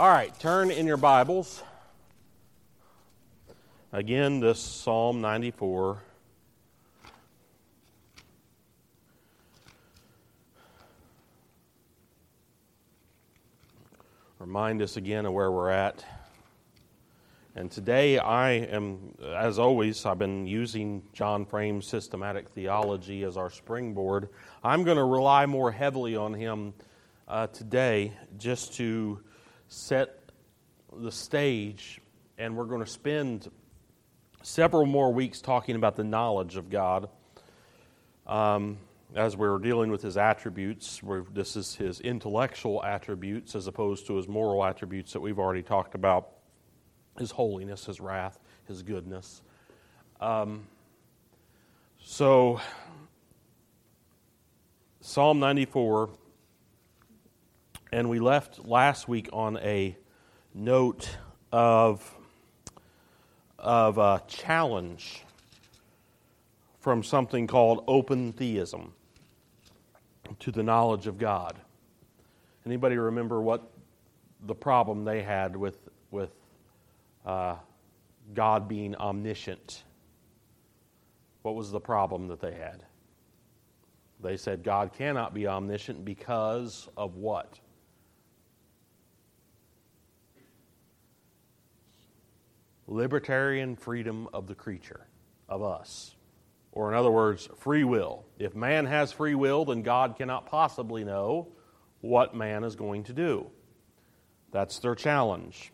All right, turn in your Bibles. Again, this Psalm 94. Remind us again of where we're at. And today I am, as always, I've been using John Frame's systematic theology as our springboard. I'm going to rely more heavily on him uh, today just to set the stage, and we're going to spend several more weeks talking about the knowledge of God. Um, as we're dealing with his attributes, this is his intellectual attributes as opposed to his moral attributes that we've already talked about his holiness, his wrath, his goodness. Um, so, Psalm 94, and we left last week on a note of, of a challenge from something called open theism to the knowledge of God. Anybody remember what the problem they had with, with uh, God being omniscient. What was the problem that they had? They said God cannot be omniscient because of what? Libertarian freedom of the creature, of us. Or, in other words, free will. If man has free will, then God cannot possibly know what man is going to do. That's their challenge.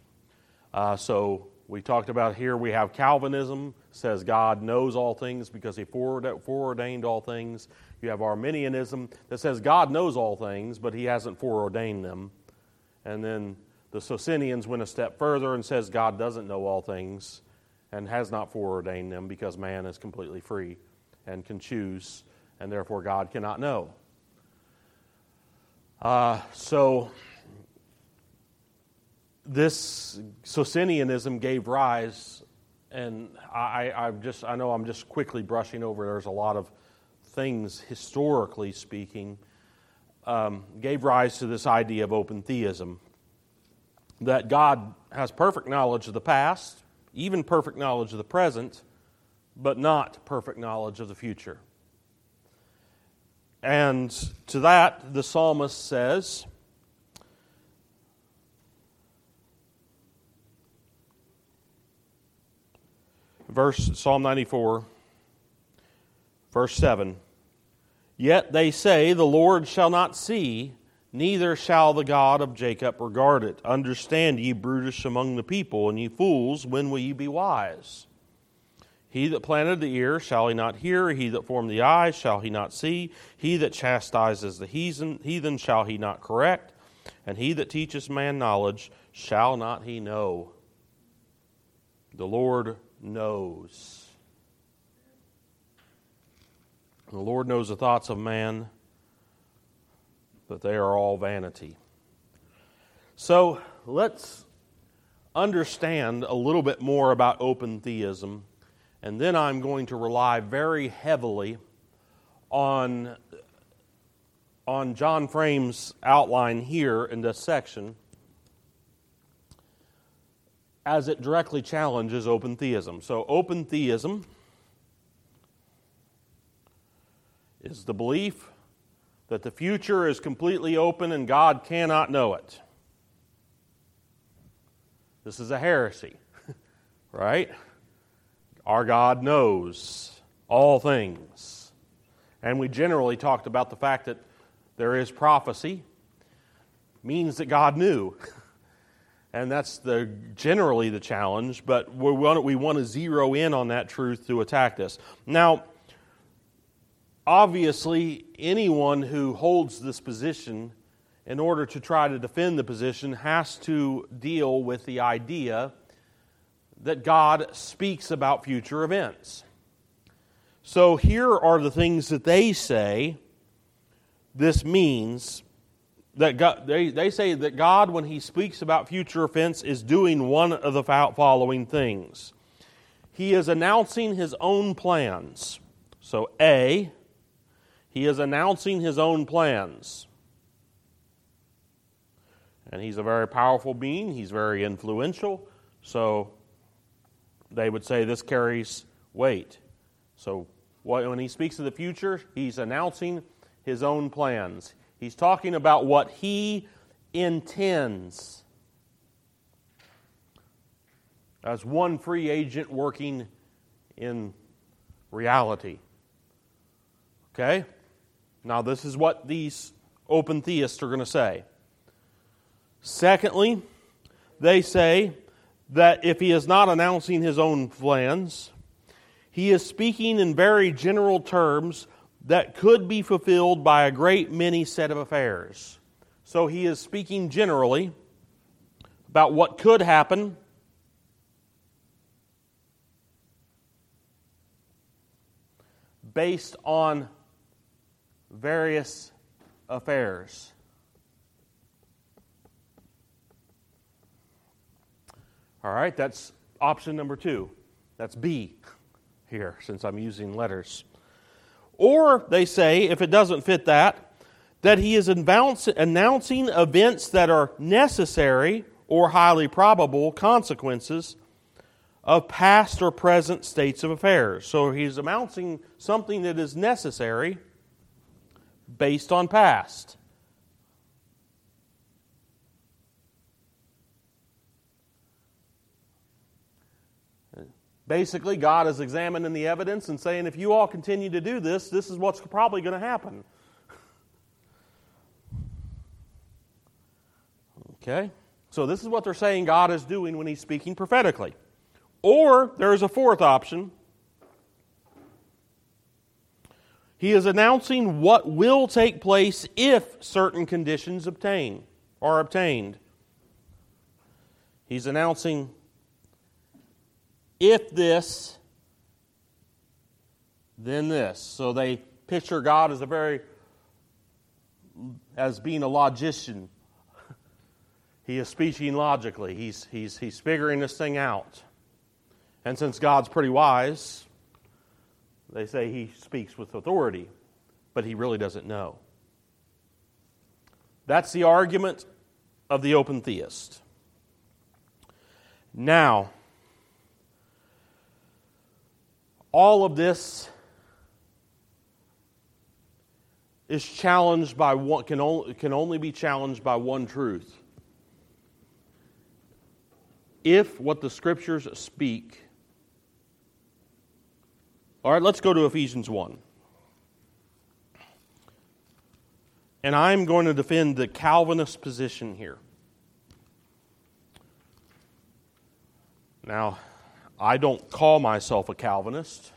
Uh, so we talked about here we have Calvinism says God knows all things because he foreordained all things. You have Arminianism that says God knows all things, but he hasn't foreordained them. And then the Socinians went a step further and says God doesn't know all things and has not foreordained them because man is completely free and can choose, and therefore God cannot know. Uh, so this Socinianism gave rise, and I, I just I know I'm just quickly brushing over. There's a lot of things historically speaking um, gave rise to this idea of open theism, that God has perfect knowledge of the past, even perfect knowledge of the present, but not perfect knowledge of the future. And to that, the psalmist says, verse Psalm 94, verse 7. Yet they say, The Lord shall not see, neither shall the God of Jacob regard it. Understand, ye brutish among the people, and ye fools, when will ye be wise? He that planted the ear, shall he not hear? He that formed the eyes, shall he not see? He that chastises the heathen, heathen shall he not correct? And he that teaches man knowledge, shall not he know? The Lord knows. The Lord knows the thoughts of man, but they are all vanity. So let's understand a little bit more about open theism, and then I'm going to rely very heavily on, on John Frame's outline here in this section as it directly challenges open theism. So, open theism is the belief that the future is completely open and God cannot know it. This is a heresy, right? Our God knows all things. And we generally talked about the fact that there is prophecy, means that God knew. and that's the generally the challenge but we want, we want to zero in on that truth to attack this now obviously anyone who holds this position in order to try to defend the position has to deal with the idea that god speaks about future events so here are the things that they say this means that God, they, they say that God, when He speaks about future events, is doing one of the following things. He is announcing His own plans. So, A, He is announcing His own plans. And he's a very powerful being, he's very influential. So they would say this carries weight. So when he speaks of the future, he's announcing his own plans. He's talking about what he intends as one free agent working in reality. Okay? Now, this is what these open theists are going to say. Secondly, they say that if he is not announcing his own plans, he is speaking in very general terms that could be fulfilled by a great many set of affairs. So he is speaking generally about what could happen. Based on various affairs. All right, that's option number two. That's B here, since I'm using letters. Or they say, if it doesn't fit that, that he is announcing events that are necessary or highly probable consequences of past or present states of affairs. So he's announcing something that is necessary based on past. Basically, God is examining the evidence and saying, if you all continue to do this, this is what's probably going to happen. Okay? So, this is what they're saying God is doing when He's speaking prophetically. Or there is a fourth option. He is announcing what will take place if certain conditions obtain are obtained. He's announcing if this, then this. So they picture God as a very as being a logician. He is speaking logically. He's, he's, he's figuring this thing out. And since God's pretty wise, they say he speaks with authority, but he really doesn't know. That's the argument of the open theist. Now, all of this is challenged by one can only, can only be challenged by one truth if what the scriptures speak all right let's go to ephesians 1 and i'm going to defend the calvinist position here now I don't call myself a Calvinist.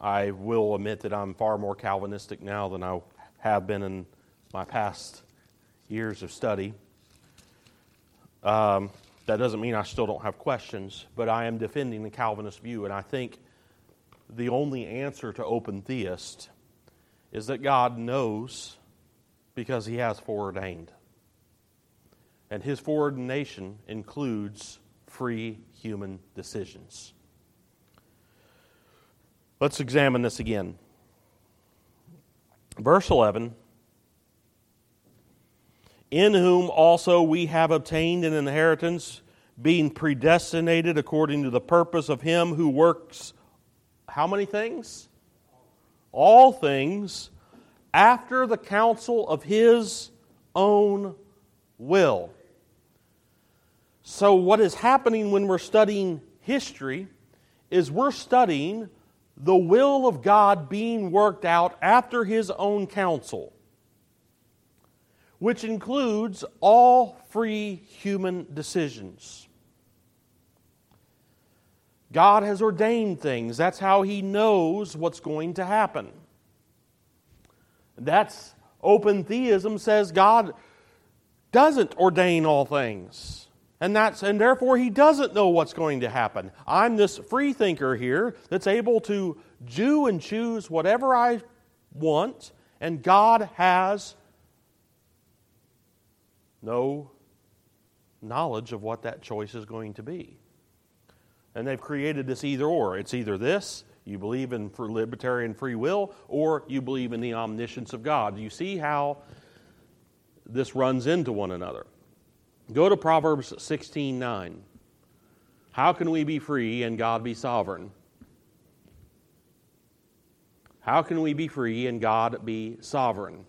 I will admit that I'm far more Calvinistic now than I have been in my past years of study. Um, that doesn't mean I still don't have questions, but I am defending the Calvinist view, and I think the only answer to open theist is that God knows because He has foreordained. And His foreordination includes free human decisions. Let's examine this again. Verse 11 In whom also we have obtained an inheritance, being predestinated according to the purpose of Him who works how many things? All things after the counsel of His own will so, what is happening when we're studying history is we're studying the will of God being worked out after His own counsel, which includes all free human decisions. God has ordained things. That's how He knows what's going to happen. That's open theism says God doesn't ordain all things. And that's and therefore he doesn't know what's going to happen. I'm this free thinker here that's able to do and choose whatever I want, and God has no knowledge of what that choice is going to be. And they've created this either or. It's either this, you believe in for libertarian free will, or you believe in the omniscience of God. You see how this runs into one another. Go to Proverbs 16 9. How can we be free and God be sovereign? How can we be free and God be sovereign?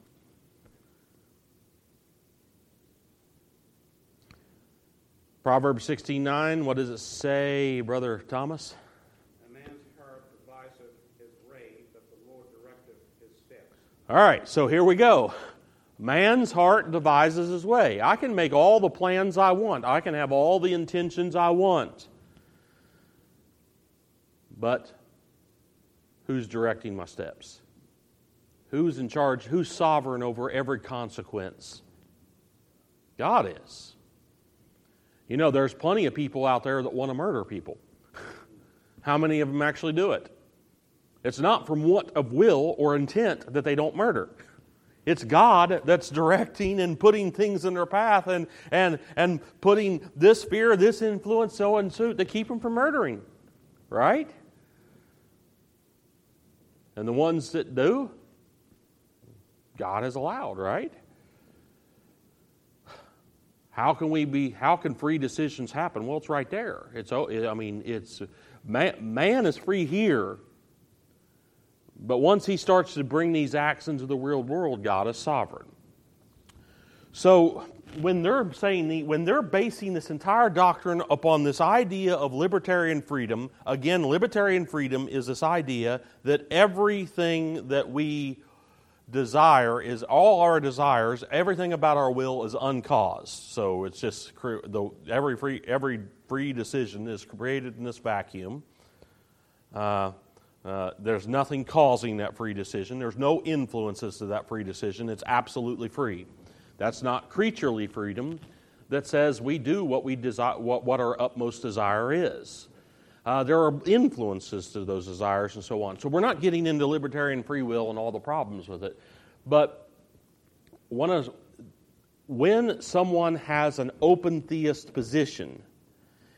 Proverbs 16:9, what does it say, brother Thomas? A man's heart deviseth his way, but the Lord directeth his steps. All right, so here we go. Man's heart devises his way. I can make all the plans I want. I can have all the intentions I want. But who's directing my steps? Who's in charge? Who's sovereign over every consequence? God is. You know, there's plenty of people out there that want to murder people. How many of them actually do it? It's not from what of will or intent that they don't murder. It's God that's directing and putting things in their path and, and, and putting this fear, this influence, so and so to keep them from murdering. Right? And the ones that do, God has allowed, right? How can we be? How can free decisions happen? Well, it's right there. It's. Oh, I mean, it's man, man is free here, but once he starts to bring these acts into the real world, God is sovereign. So when they're saying the, when they're basing this entire doctrine upon this idea of libertarian freedom, again, libertarian freedom is this idea that everything that we desire is all our desires, everything about our will is uncaused. So it's just the, every free every free decision is created in this vacuum. Uh, uh, there's nothing causing that free decision. There's no influences to that free decision. It's absolutely free. That's not creaturely freedom that says we do what we desire, what, what our utmost desire is. Uh, there are influences to those desires and so on. So we're not getting into libertarian free will and all the problems with it. But one of, when someone has an open theist position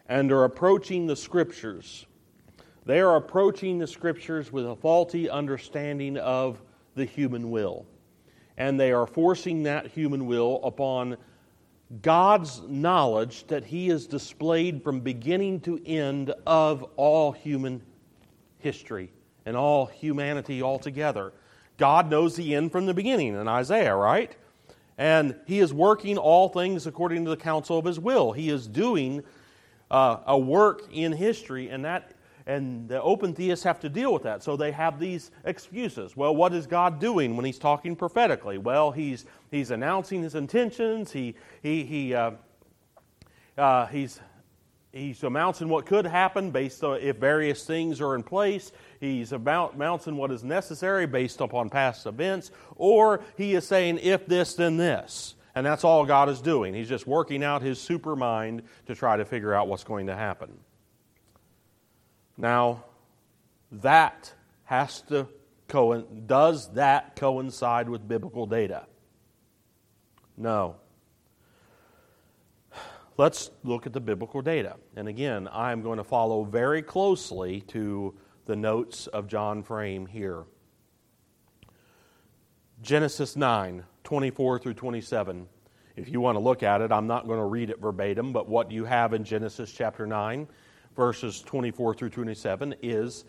and are approaching the scriptures, they are approaching the scriptures with a faulty understanding of the human will. And they are forcing that human will upon God's knowledge that He is displayed from beginning to end of all human history and all humanity altogether. God knows the end from the beginning in Isaiah, right? And He is working all things according to the counsel of His will. He is doing uh, a work in history, and that and the open theists have to deal with that. So they have these excuses. Well, what is God doing when He's talking prophetically? Well, He's He's announcing His intentions. He he he uh, uh, He's He's announcing what could happen based on if various things are in place. He's about announcing what is necessary based upon past events, or he is saying if this then this. And that's all God is doing. He's just working out his super mind to try to figure out what's going to happen. Now, that has to co- does that coincide with biblical data? No. Let's look at the biblical data. And again, I'm going to follow very closely to the notes of John Frame here. Genesis 9, 24 through 27. If you want to look at it, I'm not going to read it verbatim, but what you have in Genesis chapter 9 verses 24 through 27, is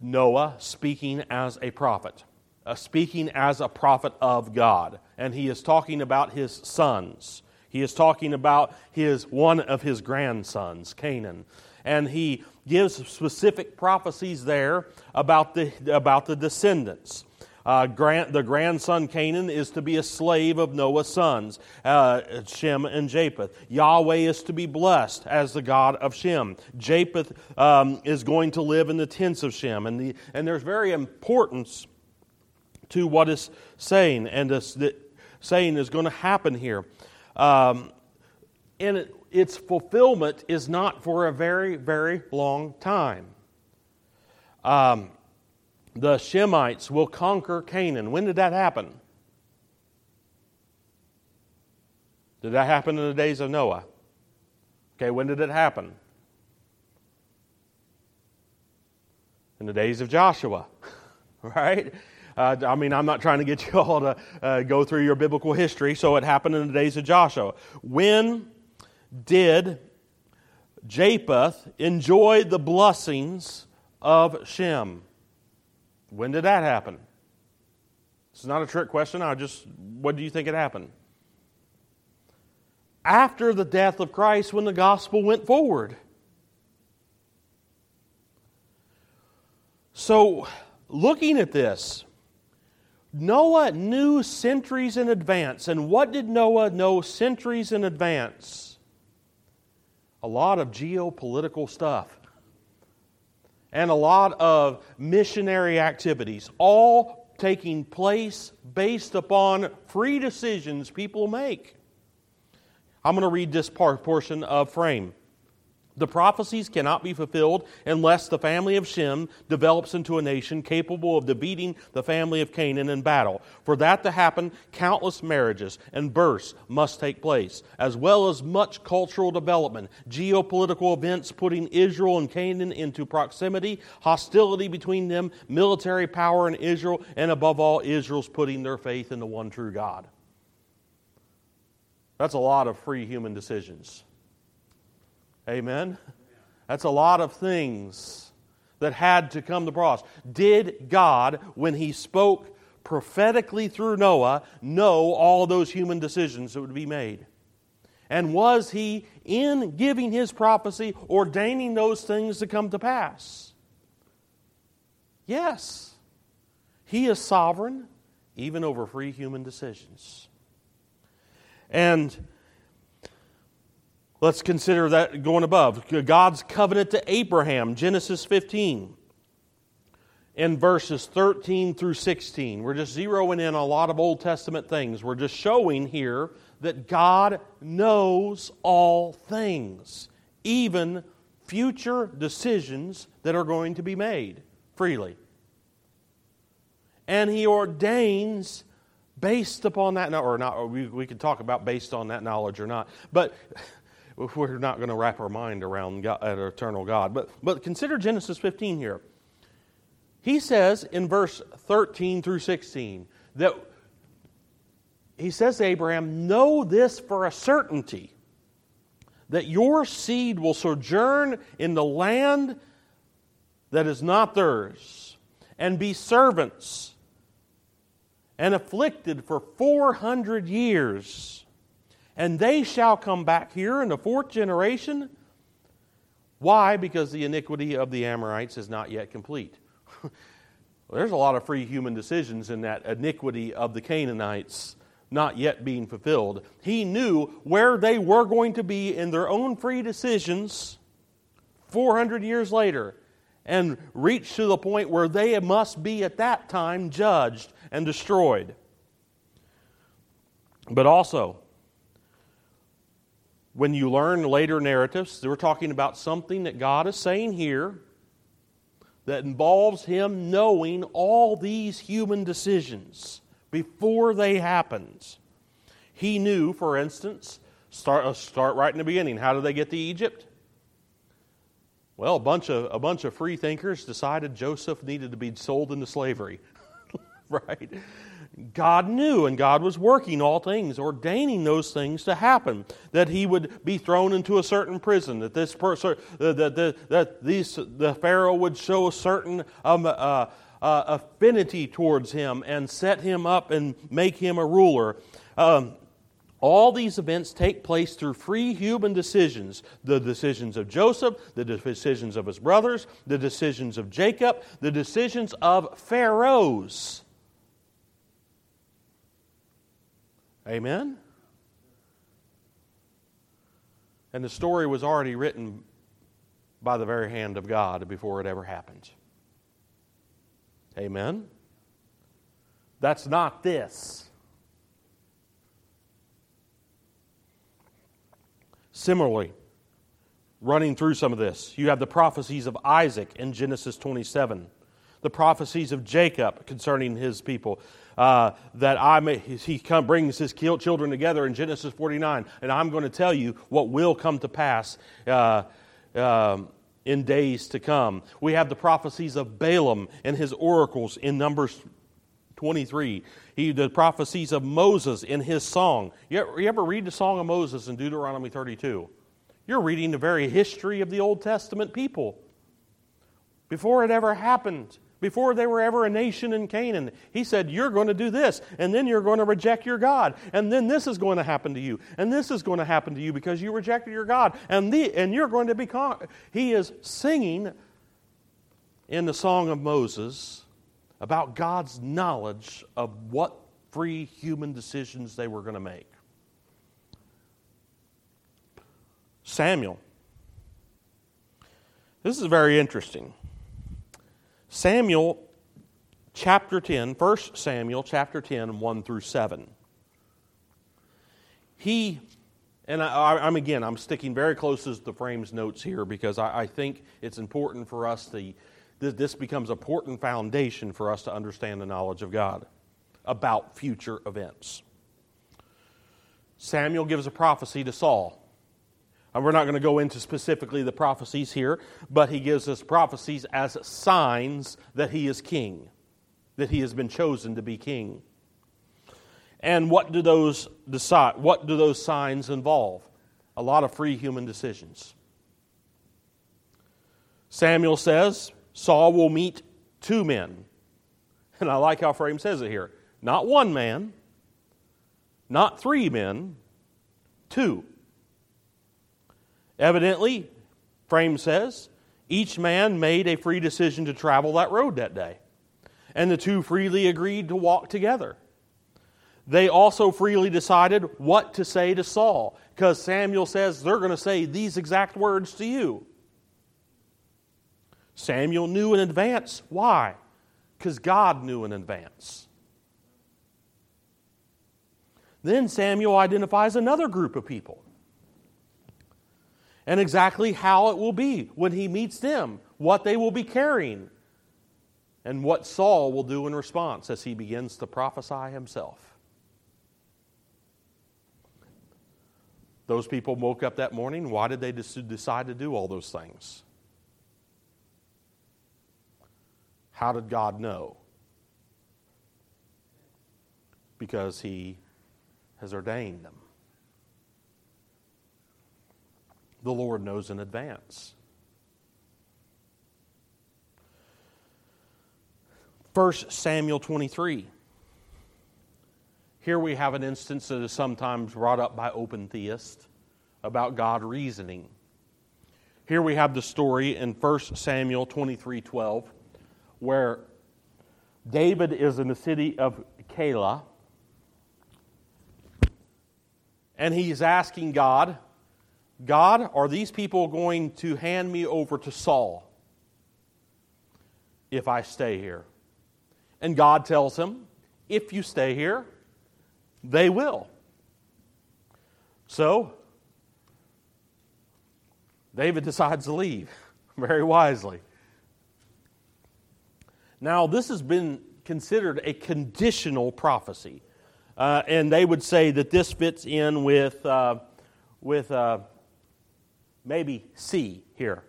Noah speaking as a prophet, uh, speaking as a prophet of God. And he is talking about his sons. He is talking about his one of his grandsons, Canaan. And he gives specific prophecies there about the, about the descendants. Uh, the grandson Canaan is to be a slave of Noah's sons, uh, Shem and Japheth. Yahweh is to be blessed as the God of Shem. Japheth um, is going to live in the tents of Shem. And, the, and there's very importance to what is saying, and this, the saying is going to happen here. Um, and it, its fulfillment is not for a very, very long time. Um, the Shemites will conquer Canaan. When did that happen? Did that happen in the days of Noah? Okay, when did it happen? In the days of Joshua, right? Uh, I mean, I'm not trying to get you all to uh, go through your biblical history. So it happened in the days of Joshua. When did Japheth enjoy the blessings of Shem? When did that happen? This is not a trick question. I just, what do you think it happened? After the death of Christ, when the gospel went forward. So, looking at this, Noah knew centuries in advance. And what did Noah know centuries in advance? A lot of geopolitical stuff and a lot of missionary activities, all taking place based upon free decisions people make. I'm going to read this part, portion of Frame. The prophecies cannot be fulfilled unless the family of Shem develops into a nation capable of defeating the family of Canaan in battle. For that to happen, countless marriages and births must take place, as well as much cultural development, geopolitical events putting Israel and Canaan into proximity, hostility between them, military power in Israel, and above all, Israel's putting their faith in the one true God. That's a lot of free human decisions. Amen? That's a lot of things that had to come to pass. Did God, when He spoke prophetically through Noah, know all those human decisions that would be made? And was He, in giving His prophecy, ordaining those things to come to pass? Yes. He is sovereign, even over free human decisions. And Let's consider that going above. God's covenant to Abraham, Genesis 15, in verses 13 through 16. We're just zeroing in a lot of Old Testament things. We're just showing here that God knows all things, even future decisions that are going to be made freely. And He ordains based upon that, or not, or we, we could talk about based on that knowledge or not, but we're not going to wrap our mind around God, an eternal God. But, but consider Genesis 15 here. He says in verse 13 through 16 that he says to Abraham, Know this for a certainty, that your seed will sojourn in the land that is not theirs, and be servants and afflicted for 400 years and they shall come back here in the fourth generation. Why? Because the iniquity of the Amorites is not yet complete. well, there's a lot of free human decisions in that iniquity of the Canaanites not yet being fulfilled. He knew where they were going to be in their own free decisions 400 years later and reached to the point where they must be at that time judged and destroyed. But also, when you learn later narratives, we're talking about something that God is saying here that involves Him knowing all these human decisions before they happened. He knew, for instance, start, uh, start right in the beginning. How did they get to Egypt? Well, a bunch of, a bunch of free thinkers decided Joseph needed to be sold into slavery. right? God knew and God was working all things, ordaining those things to happen. That he would be thrown into a certain prison, that this person, that, that, that these, the Pharaoh would show a certain um, uh, uh, affinity towards him and set him up and make him a ruler. Um, all these events take place through free human decisions the decisions of Joseph, the decisions of his brothers, the decisions of Jacob, the decisions of pharaohs. Amen? And the story was already written by the very hand of God before it ever happened. Amen? That's not this. Similarly, running through some of this, you have the prophecies of Isaac in Genesis 27, the prophecies of Jacob concerning his people, uh, that I may, he come, brings his children together in Genesis 49, and I'm going to tell you what will come to pass uh, um, in days to come. We have the prophecies of Balaam and his oracles in Numbers 23. He the prophecies of Moses in his song. You ever, you ever read the song of Moses in Deuteronomy 32? You're reading the very history of the Old Testament people. Before it ever happened, before they were ever a nation in Canaan, he said, You're going to do this, and then you're going to reject your God, and then this is going to happen to you, and this is going to happen to you because you rejected your God, and, the, and you're going to be. Con-. He is singing in the Song of Moses about God's knowledge of what free human decisions they were going to make. Samuel. This is very interesting. Samuel chapter 10, 1 Samuel chapter 10, 1 through 7. He, and I, am again, I'm sticking very close to the frame's notes here because I, I think it's important for us to, this becomes an important foundation for us to understand the knowledge of God about future events. Samuel gives a prophecy to Saul. And we're not going to go into specifically the prophecies here, but he gives us prophecies as signs that he is king, that he has been chosen to be king. And what do those decide? What do those signs involve? A lot of free human decisions. Samuel says Saul will meet two men. And I like how Frame says it here. Not one man, not three men, two. Evidently, Frame says, each man made a free decision to travel that road that day. And the two freely agreed to walk together. They also freely decided what to say to Saul, because Samuel says they're going to say these exact words to you. Samuel knew in advance. Why? Because God knew in advance. Then Samuel identifies another group of people and exactly how it will be when he meets them, what they will be carrying, and what Saul will do in response as he begins to prophesy himself. Those people woke up that morning. Why did they decide to do all those things? How did God know? Because He has ordained them. The Lord knows in advance. 1 Samuel 23. Here we have an instance that is sometimes brought up by open theists about God reasoning. Here we have the story in 1 Samuel 23 12, where David is in the city of Keilah, and he's asking God, God, are these people going to hand me over to Saul if I stay here? And God tells him, if you stay here, they will. So, David decides to leave very wisely. Now, this has been considered a conditional prophecy. Uh, and they would say that this fits in with, uh, with uh, maybe C here.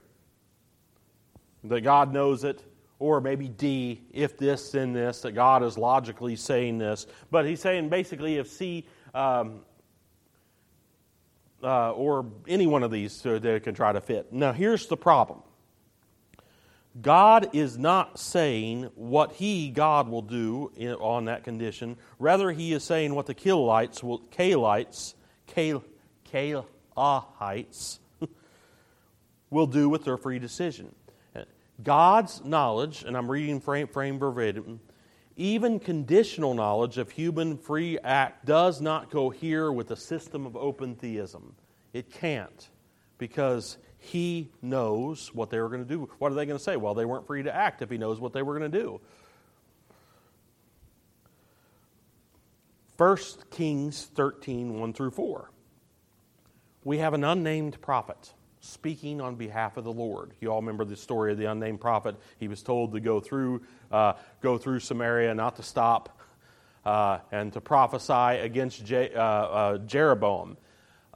That God knows it, or maybe D, if this, then this, that God is logically saying this. But he's saying basically if C, um, uh, or any one of these so that can try to fit. Now, here's the problem God is not saying what He, God, will do in, on that condition. Rather, He is saying what the Kilites will, Kalites, Kal, Kalahites will do with their free decision. God's knowledge, and I'm reading frame, frame verbatim, even conditional knowledge of human free act does not cohere with the system of open theism. It can't because he knows what they were going to do. What are they going to say? Well, they weren't free to act if he knows what they were going to do. 1 Kings 13, 1 through 4. We have an unnamed prophet speaking on behalf of the Lord. You all remember the story of the unnamed prophet. He was told to go through, uh, go through Samaria, not to stop, uh, and to prophesy against Je- uh, uh, Jeroboam,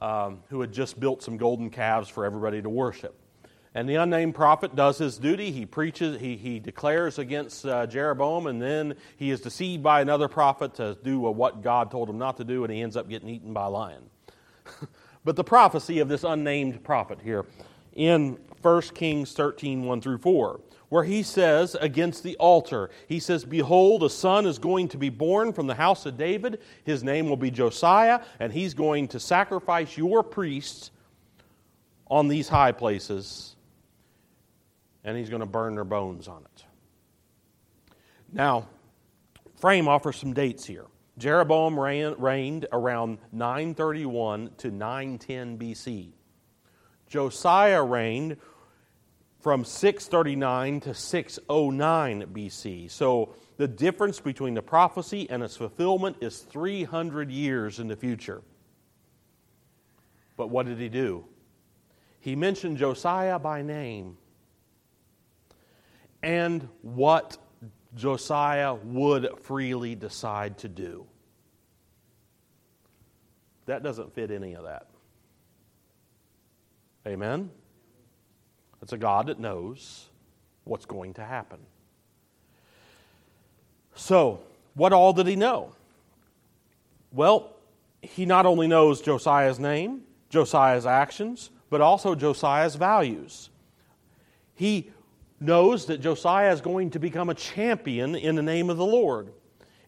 um, who had just built some golden calves for everybody to worship. And the unnamed prophet does his duty. He preaches, he, he declares against uh, Jeroboam, and then he is deceived by another prophet to do what God told him not to do, and he ends up getting eaten by a lion. but the prophecy of this unnamed prophet here in 1 Kings 13 1 through 4, where he says against the altar, he says, Behold, a son is going to be born from the house of David. His name will be Josiah, and he's going to sacrifice your priests on these high places and he's going to burn their bones on it. Now, Frame offers some dates here. Jeroboam reigned around 931 to 910 BC. Josiah reigned from 639 to 609 BC. So the difference between the prophecy and its fulfillment is 300 years in the future. But what did he do? He mentioned Josiah by name and what Josiah would freely decide to do. That doesn't fit any of that. Amen? It's a God that knows what's going to happen. So, what all did he know? Well, he not only knows Josiah's name, Josiah's actions, but also Josiah's values. He knows that Josiah is going to become a champion in the name of the Lord.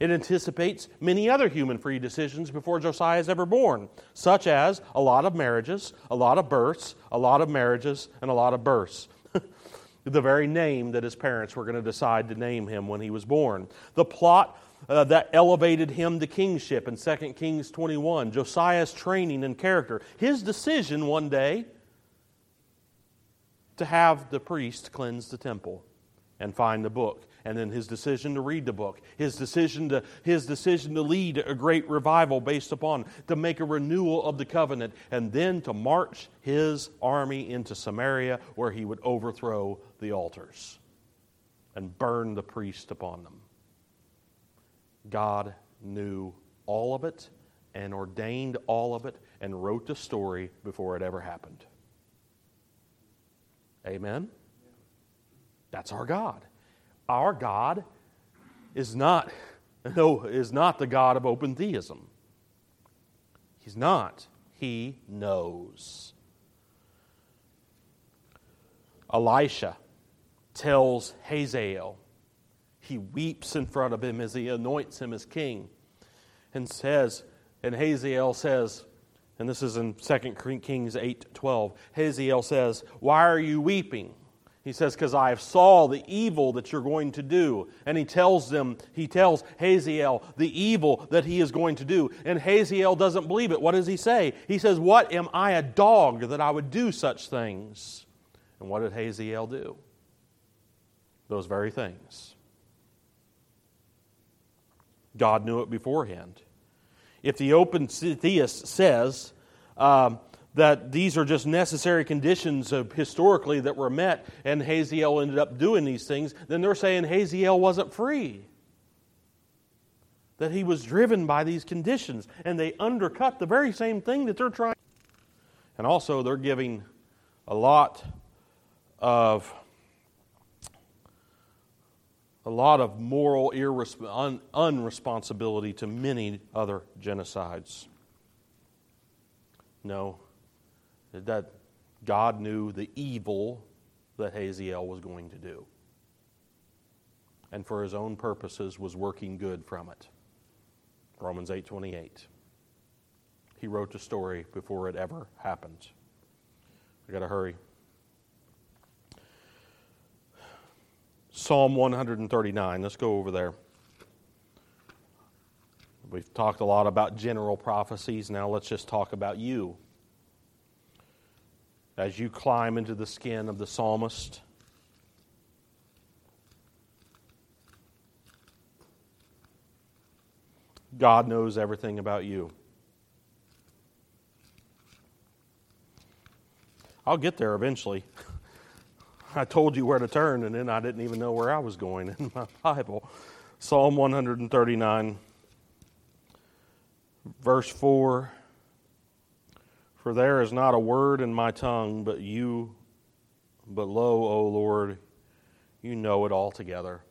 It anticipates many other human free decisions before Josiah is ever born, such as a lot of marriages, a lot of births, a lot of marriages, and a lot of births. the very name that his parents were going to decide to name him when he was born. The plot uh, that elevated him to kingship in 2 Kings 21, Josiah's training and character. His decision one day to have the priest cleanse the temple and find the book and then his decision to read the book his decision to his decision to lead a great revival based upon to make a renewal of the covenant and then to march his army into samaria where he would overthrow the altars and burn the priest upon them. God knew all of it and ordained all of it and wrote the story before it ever happened Amen? That's our God. Our God is not, no, is not the God of open theism. He's not. He knows. Elisha tells Hazael, he weeps in front of him as he anoints him as king, and says, and Hazael says, and this is in 2 Kings 8 12. Hazael says, Why are you weeping? He says, Because I have saw the evil that you're going to do. And he tells them, he tells Hazael the evil that he is going to do. And Hazael doesn't believe it. What does he say? He says, What am I a dog that I would do such things? And what did Hazael do? Those very things. God knew it beforehand. If the open theist says um, that these are just necessary conditions of historically that were met and Hazael ended up doing these things, then they're saying Hazael wasn't free. That he was driven by these conditions, and they undercut the very same thing that they're trying. And also, they're giving a lot of a lot of moral irresp- un- unresponsibility to many other genocides. No, that God knew the evil that Hazael was going to do. And for his own purposes was working good from it. Romans 8:28. He wrote the story before it ever happened. I got to hurry. Psalm 139. Let's go over there. We've talked a lot about general prophecies. Now let's just talk about you. As you climb into the skin of the psalmist, God knows everything about you. I'll get there eventually. I told you where to turn, and then I didn't even know where I was going in my Bible. Psalm 139, verse 4 For there is not a word in my tongue, but you, but lo, O Lord, you know it altogether.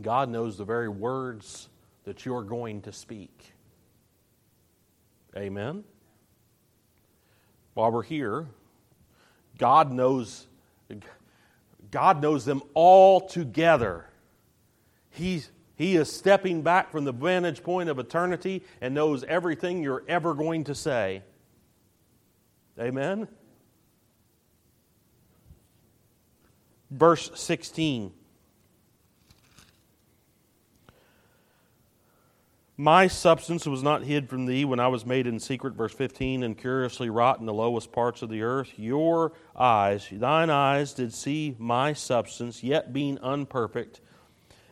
God knows the very words that you're going to speak. Amen? While we're here, God knows, God knows them all together. He's, he is stepping back from the vantage point of eternity and knows everything you're ever going to say. Amen? Verse 16. My substance was not hid from thee when I was made in secret, verse 15, and curiously wrought in the lowest parts of the earth. Your eyes, thine eyes, did see my substance, yet being unperfect.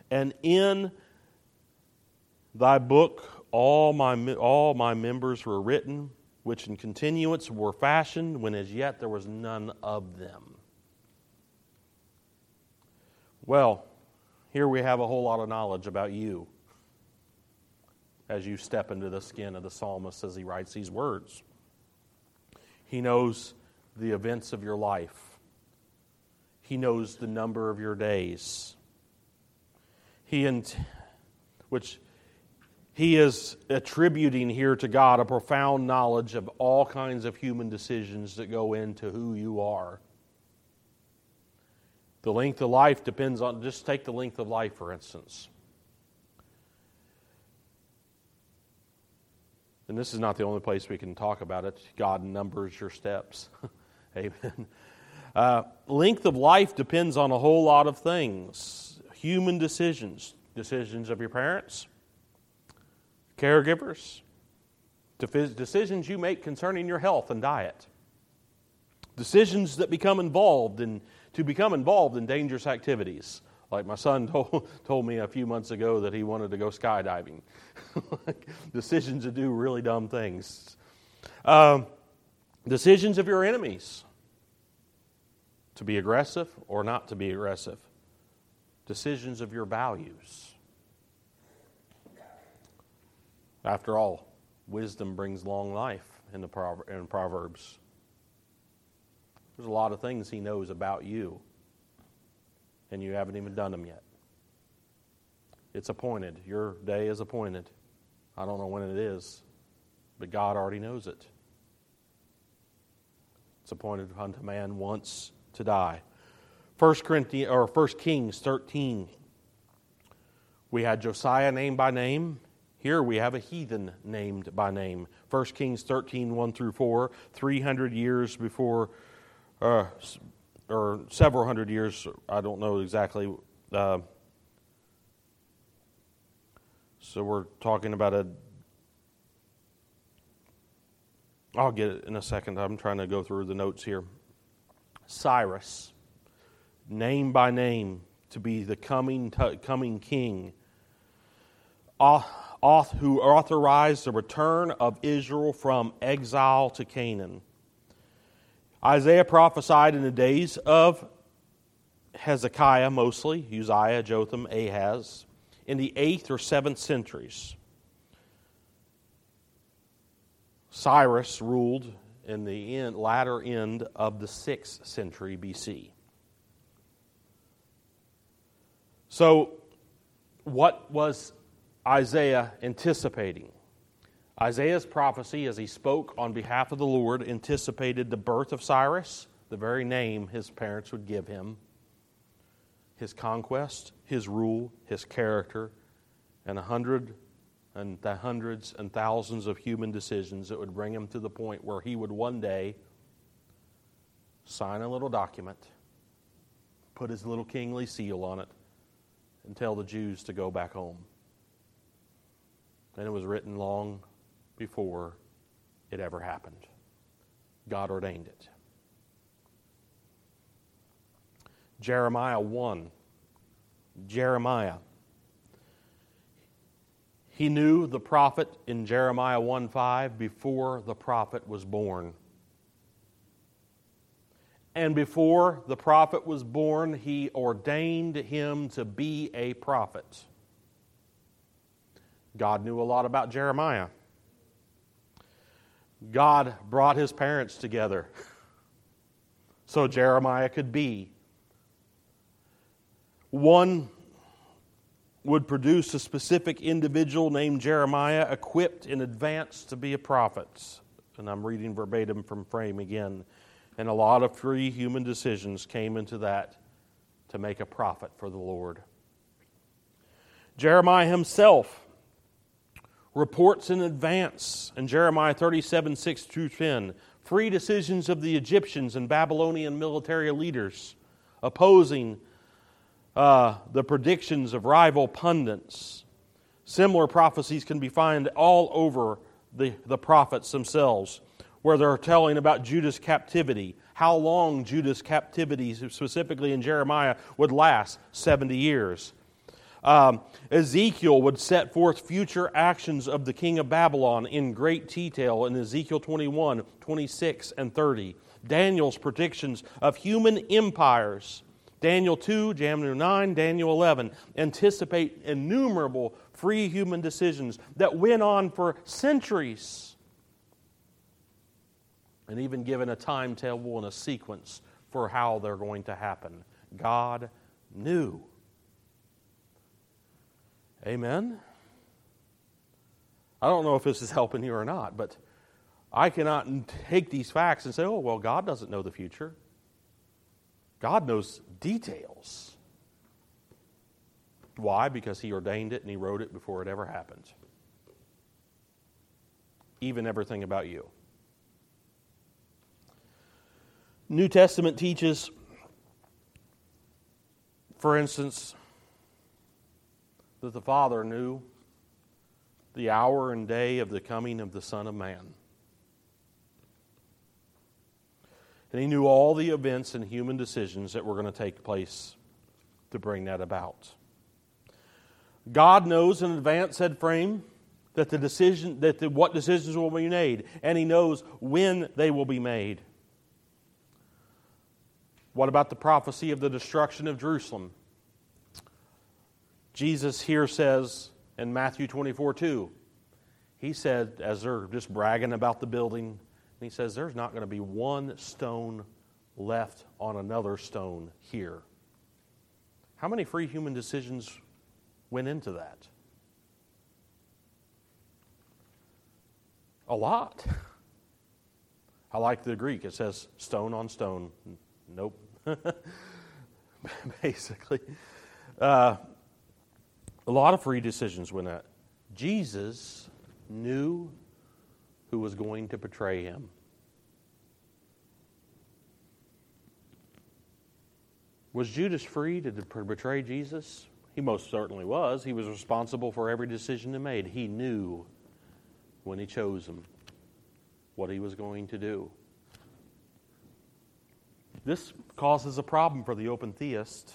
And in thy book all my, all my members were written, which in continuance were fashioned, when as yet there was none of them. Well, here we have a whole lot of knowledge about you as you step into the skin of the psalmist as he writes these words. He knows the events of your life, he knows the number of your days. He, which he is attributing here to God a profound knowledge of all kinds of human decisions that go into who you are. The length of life depends on, just take the length of life, for instance. And this is not the only place we can talk about it. God numbers your steps. Amen. Uh, length of life depends on a whole lot of things human decisions, decisions of your parents, caregivers, decisions you make concerning your health and diet, decisions that become involved in to become involved in dangerous activities. Like my son told, told me a few months ago that he wanted to go skydiving. decisions to do really dumb things. Um, decisions of your enemies to be aggressive or not to be aggressive. Decisions of your values. After all, wisdom brings long life in the in Proverbs. There's a lot of things he knows about you, and you haven't even done them yet. It's appointed. Your day is appointed. I don't know when it is, but God already knows it. It's appointed unto man once to die. 1 Corinthians or 1 Kings 13. We had Josiah named by name. Here we have a heathen named by name. 1 Kings 13, 1 through 4, 300 years before uh, or several hundred years, I don't know exactly. Uh, so we're talking about a. I'll get it in a second. I'm trying to go through the notes here. Cyrus, name by name, to be the coming, coming king, who authorized the return of Israel from exile to Canaan. Isaiah prophesied in the days of Hezekiah mostly, Uzziah, Jotham, Ahaz, in the 8th or 7th centuries. Cyrus ruled in the end, latter end of the 6th century BC. So, what was Isaiah anticipating? Isaiah's prophecy, as he spoke on behalf of the Lord, anticipated the birth of Cyrus, the very name his parents would give him, his conquest, his rule, his character, and a hundred and the hundreds and thousands of human decisions that would bring him to the point where he would one day sign a little document, put his little kingly seal on it, and tell the Jews to go back home. And it was written long before it ever happened. God ordained it. Jeremiah 1. Jeremiah. He knew the prophet in Jeremiah 1 5 before the prophet was born. And before the prophet was born, he ordained him to be a prophet. God knew a lot about Jeremiah. God brought his parents together. so Jeremiah could be. One would produce a specific individual named Jeremiah equipped in advance to be a prophet. And I'm reading verbatim from Frame again. And a lot of free human decisions came into that to make a prophet for the Lord. Jeremiah himself reports in advance in Jeremiah 37 6 through 10 free decisions of the Egyptians and Babylonian military leaders opposing uh, the predictions of rival pundits. Similar prophecies can be found all over the, the prophets themselves, where they're telling about Judah's captivity, how long Judah's captivity, specifically in Jeremiah, would last 70 years. Um, Ezekiel would set forth future actions of the king of Babylon in great detail in Ezekiel 21, 26, and 30. Daniel's predictions of human empires, Daniel 2, Daniel 9, Daniel 11, anticipate innumerable free human decisions that went on for centuries. And even given a timetable and a sequence for how they're going to happen. God knew. Amen? I don't know if this is helping you or not, but I cannot take these facts and say, oh, well, God doesn't know the future. God knows details. Why? Because He ordained it and He wrote it before it ever happened. Even everything about you. New Testament teaches, for instance, that the Father knew the hour and day of the coming of the Son of Man. And he knew all the events and human decisions that were going to take place to bring that about. God knows in advance, said Frame, that the decision that the, what decisions will be made, and he knows when they will be made. What about the prophecy of the destruction of Jerusalem? Jesus here says in Matthew 24 2, he said, as they're just bragging about the building, and he says, There's not going to be one stone left on another stone here. How many free human decisions went into that? A lot. I like the Greek. It says stone on stone. Nope. Basically. Uh, a lot of free decisions went out. Jesus knew who was going to betray him. Was Judas free to betray Jesus? He most certainly was. He was responsible for every decision he made. He knew when he chose him what he was going to do. This causes a problem for the open theist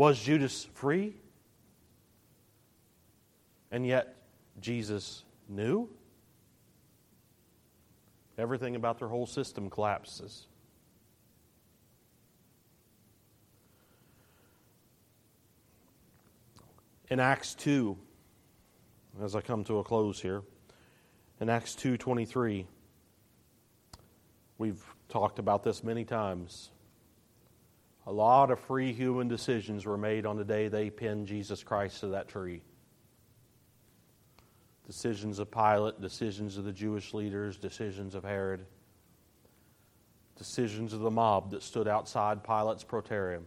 was Judas free? And yet, Jesus knew? Everything about their whole system collapses. In Acts 2, as I come to a close here, in Acts 2:23, we've talked about this many times. A lot of free human decisions were made on the day they pinned Jesus Christ to that tree. Decisions of Pilate, decisions of the Jewish leaders, decisions of Herod, decisions of the mob that stood outside Pilate's praetorium.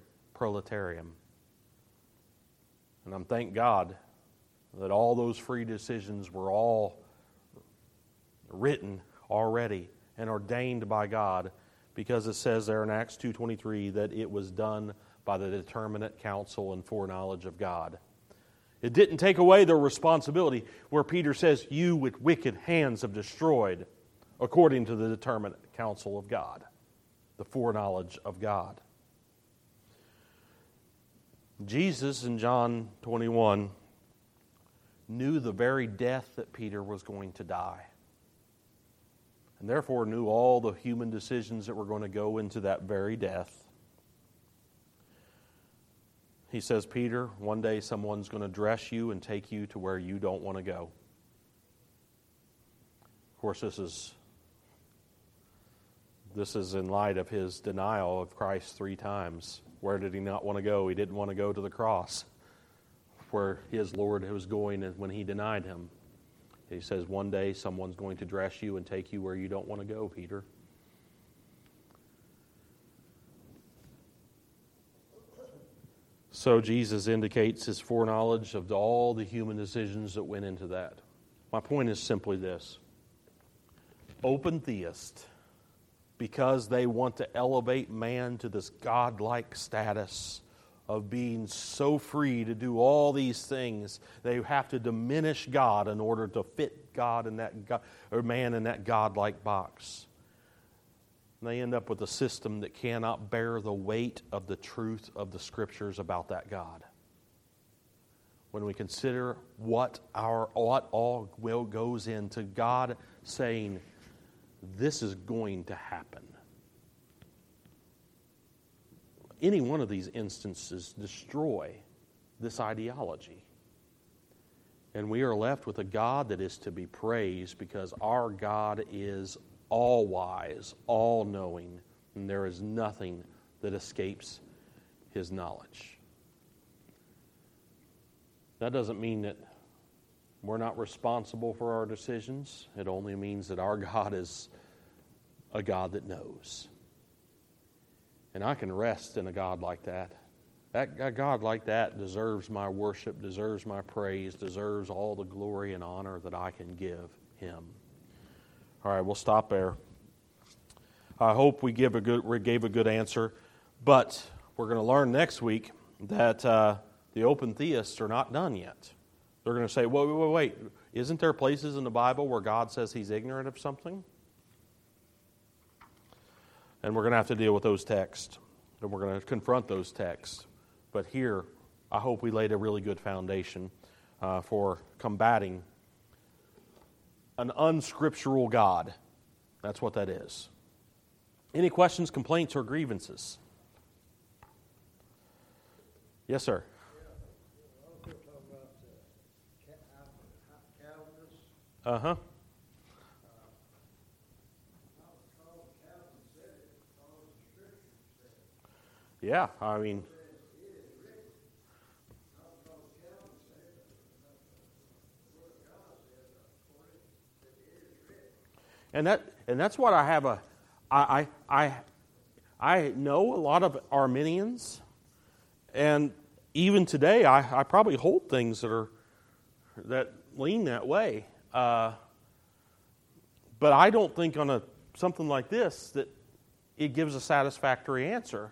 And I'm thank God that all those free decisions were all written already and ordained by God because it says there in Acts 2:23 that it was done by the determinate counsel and foreknowledge of God. It didn't take away their responsibility where Peter says, "You with wicked hands have destroyed according to the determinate counsel of God, the foreknowledge of God." Jesus in John 21 knew the very death that Peter was going to die and therefore knew all the human decisions that were going to go into that very death. He says, Peter, one day someone's going to dress you and take you to where you don't want to go. Of course, this is this is in light of his denial of Christ three times. Where did he not want to go? He didn't want to go to the cross where his Lord was going when he denied him. He says, One day someone's going to dress you and take you where you don't want to go, Peter. So Jesus indicates his foreknowledge of all the human decisions that went into that. My point is simply this open theist, because they want to elevate man to this godlike status of being so free to do all these things, they have to diminish God in order to fit God in that God, or man in that godlike box. And they end up with a system that cannot bear the weight of the truth of the scriptures about that God. When we consider what our what all will goes into God saying, This is going to happen any one of these instances destroy this ideology. And we are left with a God that is to be praised because our God is all wise, all knowing, and there is nothing that escapes his knowledge. That doesn't mean that we're not responsible for our decisions. It only means that our God is a God that knows. And I can rest in a God like that. That God like that deserves my worship, deserves my praise, deserves all the glory and honor that I can give him. All right, we'll stop there. I hope we give a good we gave a good answer, but we're going to learn next week that uh, the open theists are not done yet. They're going to say, "Wait, wait, wait! Isn't there places in the Bible where God says He's ignorant of something?" And we're going to have to deal with those texts, and we're going to confront those texts. But here, I hope we laid a really good foundation uh, for combating an unscriptural God. That's what that is. Any questions, complaints, or grievances? Yes, sir. Uh huh. Yeah, I mean. And that and that's what I have a I I I, know a lot of Arminians and even today I, I probably hold things that are that lean that way. Uh, but I don't think on a something like this that it gives a satisfactory answer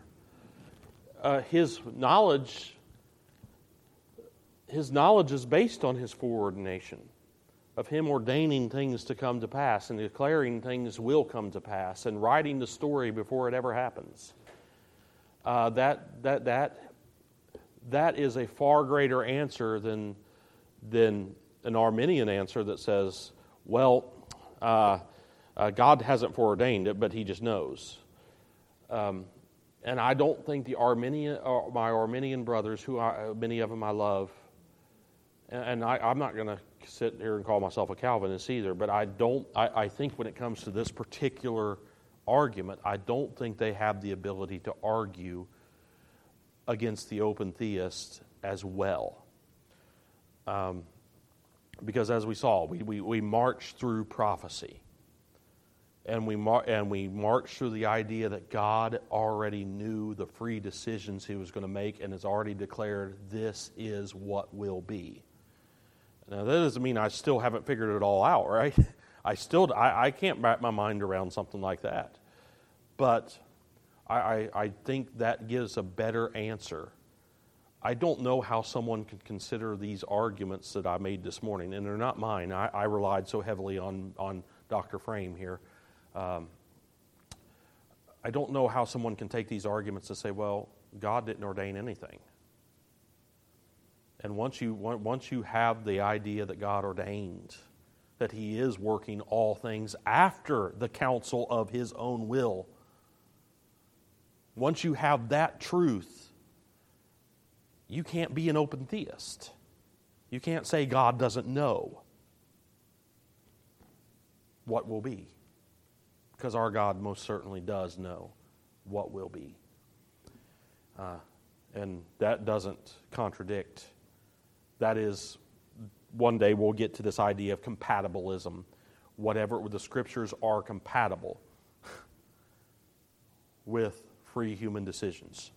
uh, his knowledge his knowledge is based on his foreordination of him ordaining things to come to pass and declaring things will come to pass and writing the story before it ever happens. Uh, that, that, that, that is a far greater answer than, than an Arminian answer that says, well, uh, uh, God hasn't foreordained it, but he just knows. Um, and I don't think the Arminian, uh, my Arminian brothers, who I, uh, many of them I love, and, and I, am not going to sit here and call myself a Calvinist either, but I don't. I, I think when it comes to this particular argument, I don't think they have the ability to argue against the open theist as well. Um, because as we saw, we, we, we march through prophecy and we, mar- and we march through the idea that God already knew the free decisions he was going to make and has already declared this is what will be. Now, that doesn't mean I still haven't figured it all out, right? I still I, I can't wrap my mind around something like that. But I, I, I think that gives a better answer. I don't know how someone could consider these arguments that I made this morning, and they're not mine. I, I relied so heavily on, on Dr. Frame here um, I don't know how someone can take these arguments and say, well, God didn't ordain anything. And once you, once you have the idea that God ordained, that He is working all things after the counsel of His own will, once you have that truth, you can't be an open theist. You can't say God doesn't know what will be because our God most certainly does know what will be. Uh, and that doesn't contradict. That is, one day we'll get to this idea of compatibilism. Whatever the scriptures are compatible with free human decisions.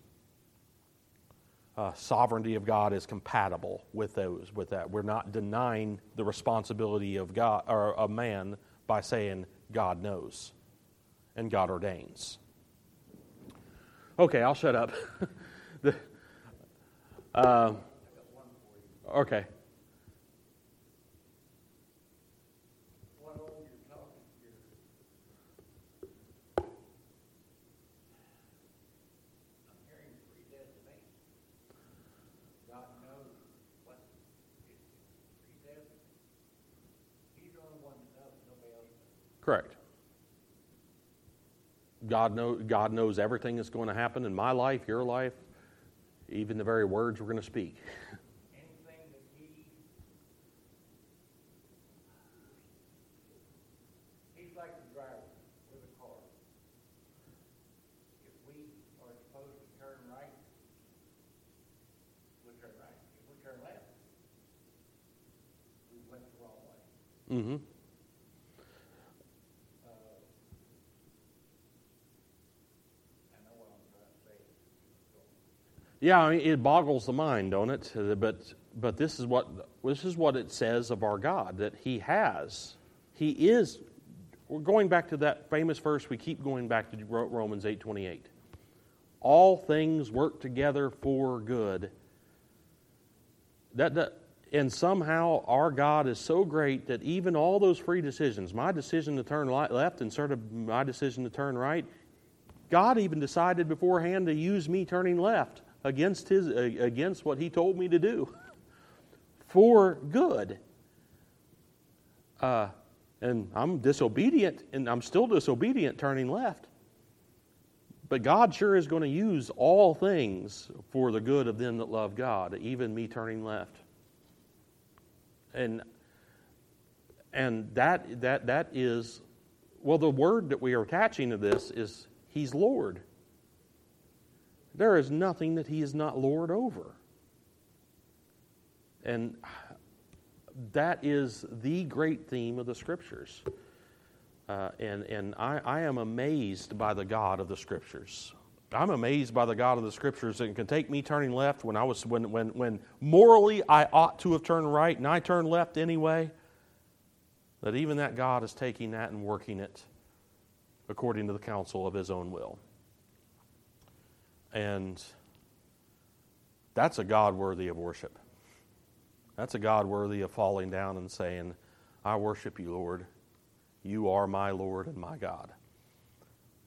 Uh, sovereignty of God is compatible with those with that. We're not denying the responsibility of God or of man by saying God knows and God ordains. Okay, I'll shut up. the, uh, okay. Correct. God, know, God knows everything that's going to happen in my life, your life, even the very words we're going to speak. Anything that he, he's like the driver with a car. If we are supposed to turn right, we turn right. If we turn left, we went the wrong way. Mm-hmm. Yeah, I mean, it boggles the mind, don't it? Uh, but but this is what this is what it says of our God that He has, He is. We're going back to that famous verse. We keep going back to Romans eight twenty eight. All things work together for good. That, that and somehow our God is so great that even all those free decisions, my decision to turn left and sort of my decision to turn right, God even decided beforehand to use me turning left against, his, against what he told me to do for good. Uh, and I'm disobedient, and I'm still disobedient turning left. But God sure is going to use all things for the good of them that love God, even me turning left. And and that that that is well the word that we are attaching to this is he's Lord. There is nothing that he is not Lord over. And that is the great theme of the Scriptures. Uh, and and I, I am amazed by the God of the Scriptures. I'm amazed by the God of the Scriptures and can take me turning left when I was when when when morally I ought to have turned right and I turned left anyway. That even that God is taking that and working it according to the counsel of His own will. And that's a God worthy of worship. That's a God worthy of falling down and saying, I worship you, Lord. You are my Lord and my God.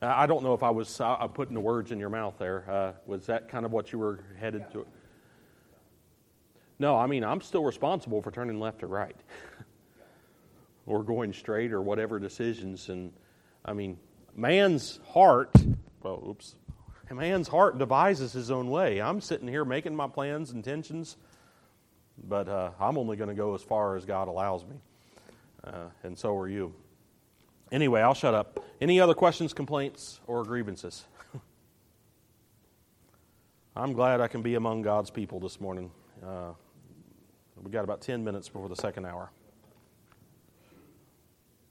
I don't know if I was uh, putting the words in your mouth there. Uh, was that kind of what you were headed yeah. to? No, I mean, I'm still responsible for turning left or right or going straight or whatever decisions. And I mean, man's heart, well, oops, a man's heart devises his own way. I'm sitting here making my plans, intentions, but uh, I'm only going to go as far as God allows me. Uh, and so are you. Anyway, I'll shut up. Any other questions, complaints, or grievances? I'm glad I can be among God's people this morning. Uh, we got about 10 minutes before the second hour.